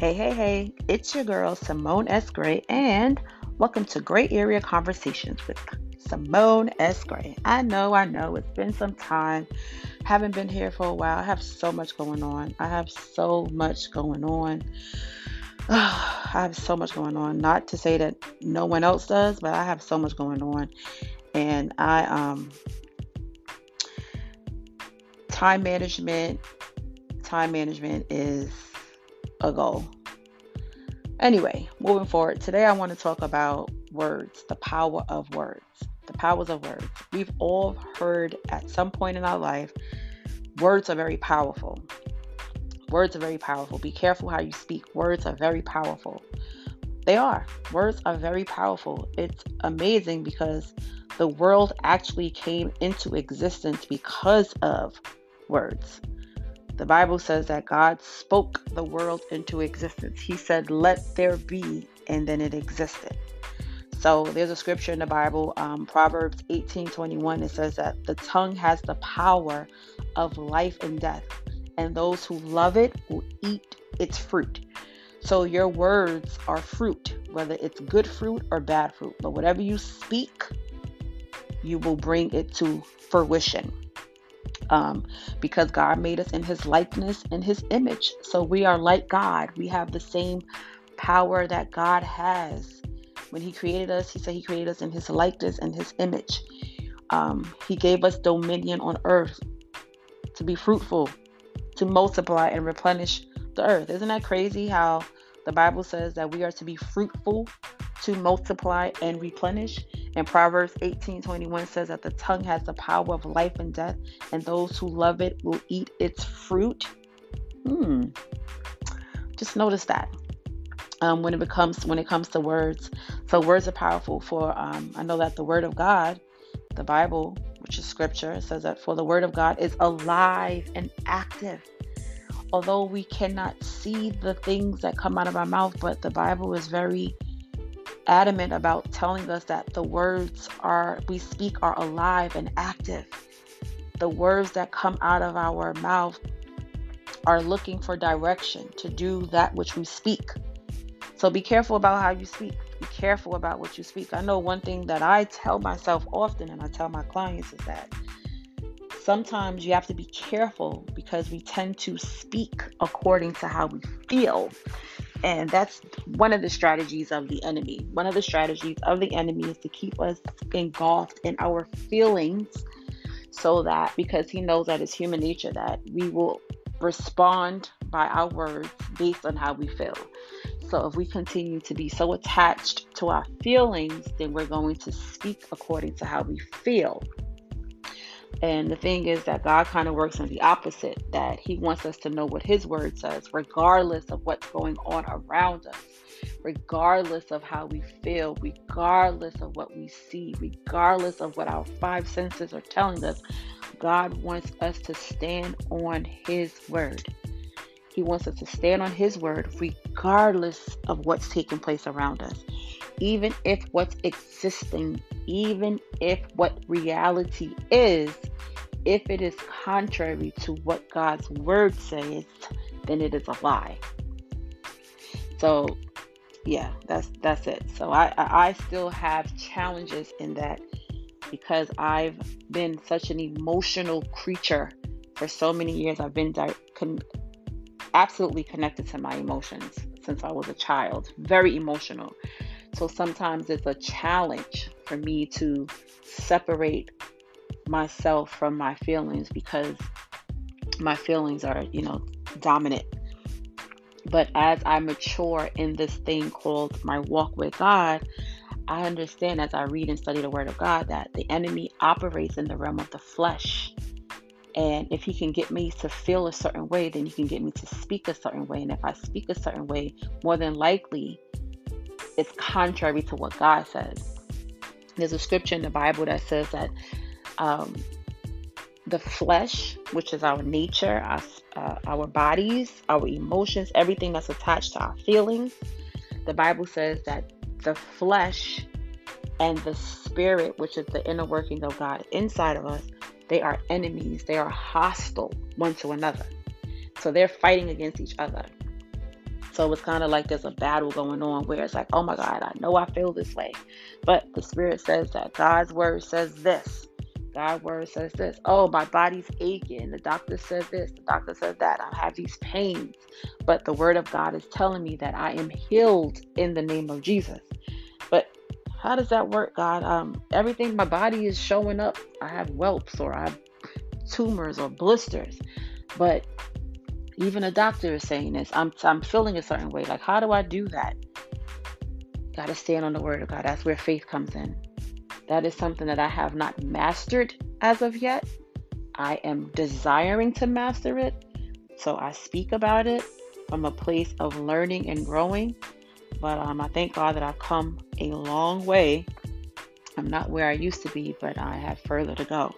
Hey, hey, hey, it's your girl Simone S. Gray, and welcome to Gray Area Conversations with Simone S. Gray. I know, I know, it's been some time. Haven't been here for a while. I have so much going on. I have so much going on. I have so much going on. Not to say that no one else does, but I have so much going on. And I, um, time management, time management is a goal. Anyway, moving forward, today I want to talk about words, the power of words, the powers of words. We've all heard at some point in our life, words are very powerful. Words are very powerful. Be careful how you speak. Words are very powerful. They are. Words are very powerful. It's amazing because the world actually came into existence because of words. The Bible says that God spoke the world into existence. He said, Let there be, and then it existed. So there's a scripture in the Bible, um, Proverbs 18 21. It says that the tongue has the power of life and death, and those who love it will eat its fruit. So your words are fruit, whether it's good fruit or bad fruit. But whatever you speak, you will bring it to fruition um, because God made us in His likeness and His image. So we are like God. We have the same power that God has. When He created us, He said He created us in His likeness and His image. Um, he gave us dominion on earth to be fruitful, to multiply and replenish the earth. Isn't that crazy how the Bible says that we are to be fruitful, to multiply and replenish? And Proverbs 18:21 says that the tongue has the power of life and death, and those who love it will eat its fruit. Hmm. Just notice that. Um, when it becomes when it comes to words, so words are powerful. For um, I know that the Word of God, the Bible, which is Scripture, says that for the Word of God is alive and active. Although we cannot see the things that come out of our mouth, but the Bible is very adamant about telling us that the words are we speak are alive and active. The words that come out of our mouth are looking for direction to do that which we speak. So be careful about how you speak. Be careful about what you speak. I know one thing that I tell myself often and I tell my clients is that sometimes you have to be careful because we tend to speak according to how we feel and that's one of the strategies of the enemy. One of the strategies of the enemy is to keep us engulfed in our feelings so that because he knows that it's human nature that we will respond by our words based on how we feel. So if we continue to be so attached to our feelings, then we're going to speak according to how we feel. And the thing is that God kind of works on the opposite, that He wants us to know what His word says, regardless of what's going on around us, regardless of how we feel, regardless of what we see, regardless of what our five senses are telling us. God wants us to stand on His word. He wants us to stand on His word regardless of what's taking place around us. Even if what's existing, even if what reality is, if it is contrary to what God's word says, then it is a lie. So yeah, that's that's it. So I I still have challenges in that because I've been such an emotional creature for so many years. I've been di- con- absolutely connected to my emotions since I was a child, very emotional. So sometimes it's a challenge for me to separate myself from my feelings because my feelings are, you know, dominant. But as I mature in this thing called my walk with God, I understand as I read and study the Word of God that the enemy operates in the realm of the flesh. And if he can get me to feel a certain way, then he can get me to speak a certain way. And if I speak a certain way, more than likely it's contrary to what God says. There's a scripture in the Bible that says that um, the flesh, which is our nature, our, uh, our bodies, our emotions, everything that's attached to our feelings, the Bible says that the flesh and the spirit, which is the inner working of God inside of us, they are enemies. They are hostile one to another. So they're fighting against each other. So it's kind of like there's a battle going on where it's like, oh my God, I know I feel this way. But the Spirit says that God's word says this. God's word says this. Oh, my body's aching. The doctor says this. The doctor says that. I have these pains. But the word of God is telling me that I am healed in the name of Jesus. But how does that work, God? Um, everything my body is showing up. I have whelps or I have tumors or blisters. But even a doctor is saying this. I'm I'm feeling a certain way. Like, how do I do that? Gotta stand on the word of God. That's where faith comes in. That is something that I have not mastered as of yet. I am desiring to master it. So I speak about it from a place of learning and growing. But um, I thank God that I've come a long way. I'm not where I used to be, but I have further to go.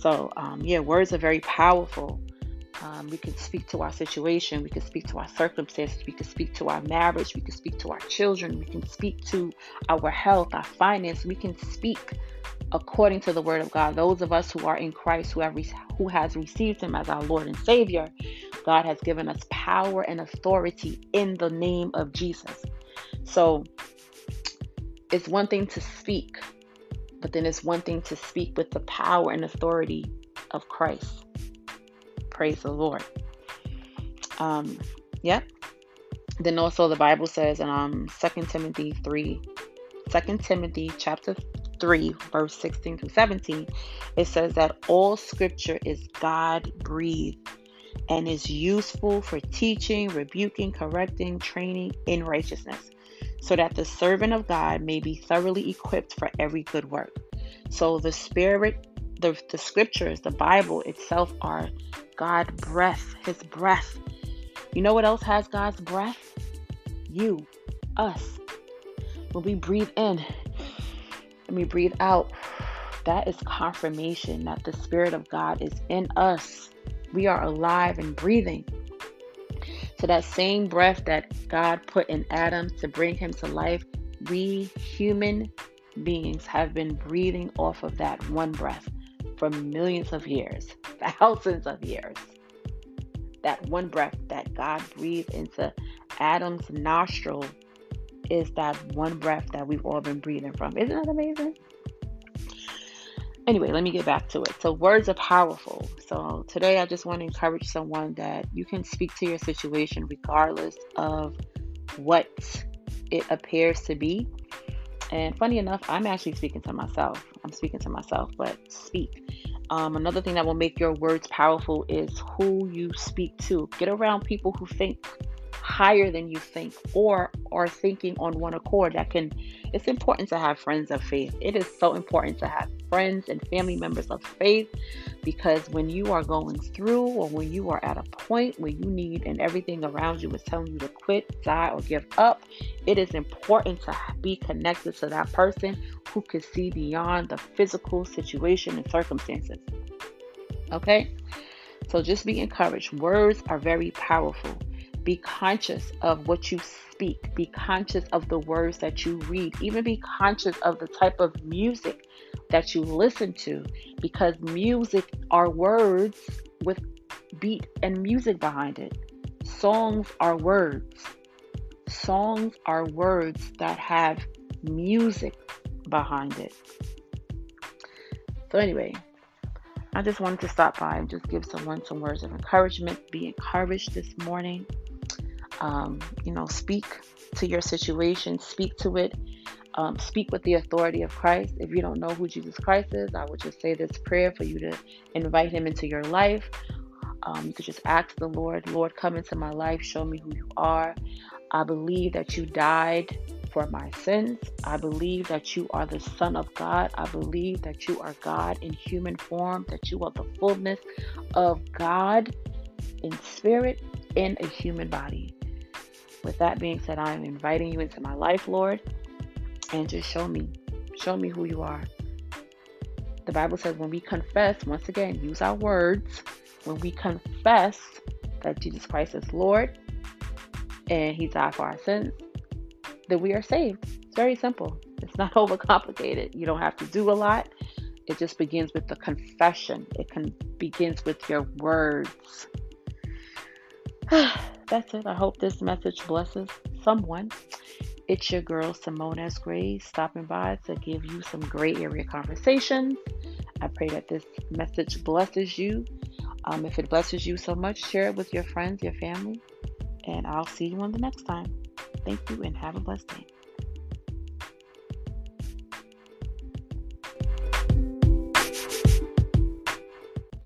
So, um, yeah, words are very powerful. Um, we can speak to our situation. We can speak to our circumstances. We can speak to our marriage. We can speak to our children. We can speak to our health, our finance. We can speak according to the word of God. Those of us who are in Christ, who have re- who has received Him as our Lord and Savior, God has given us power and authority in the name of Jesus. So it's one thing to speak, but then it's one thing to speak with the power and authority of Christ. Praise the Lord. Um, yep. Then also the Bible says in um 2 Timothy 3, 2 Timothy chapter 3, verse 16 to 17, it says that all scripture is God breathed and is useful for teaching, rebuking, correcting, training in righteousness, so that the servant of God may be thoroughly equipped for every good work. So the Spirit, the, the scriptures, the Bible itself are God breath, his breath. You know what else has God's breath? You, us. When we breathe in and we breathe out, that is confirmation that the Spirit of God is in us. We are alive and breathing. So, that same breath that God put in Adam to bring him to life, we human beings have been breathing off of that one breath for millions of years, thousands of years. That one breath that God breathed into Adam's nostril is that one breath that we've all been breathing from. Isn't that amazing? Anyway, let me get back to it. So, words are powerful. So, today I just want to encourage someone that you can speak to your situation regardless of what it appears to be. And funny enough, I'm actually speaking to myself. I'm speaking to myself, but speak. Um, another thing that will make your words powerful is who you speak to. Get around people who think higher than you think or are thinking on one accord that can it's important to have friends of faith. It is so important to have friends and family members of faith because when you are going through or when you are at a point where you need and everything around you is telling you to quit die or give up it is important to be connected to that person who can see beyond the physical situation and circumstances. Okay? So just be encouraged. Words are very powerful be conscious of what you speak. Be conscious of the words that you read. Even be conscious of the type of music that you listen to because music are words with beat and music behind it. Songs are words. Songs are words that have music behind it. So, anyway, I just wanted to stop by and just give someone some words of encouragement. Be encouraged this morning um, you know, speak to your situation, speak to it, um, speak with the authority of Christ. If you don't know who Jesus Christ is, I would just say this prayer for you to invite him into your life. Um, you could just ask the Lord, Lord, come into my life, show me who you are. I believe that you died for my sins. I believe that you are the Son of God. I believe that you are God in human form, that you are the fullness of God in spirit in a human body. With that being said, I am inviting you into my life, Lord, and just show me, show me who you are. The Bible says when we confess, once again, use our words, when we confess that Jesus Christ is Lord and He died for our sins, that we are saved. It's very simple. It's not overcomplicated. You don't have to do a lot. It just begins with the confession. It can begins with your words. That's it. I hope this message blesses someone. It's your girl Simone S. Gray stopping by to give you some gray area conversations. I pray that this message blesses you. Um, if it blesses you so much, share it with your friends, your family, and I'll see you on the next time. Thank you and have a blessed day.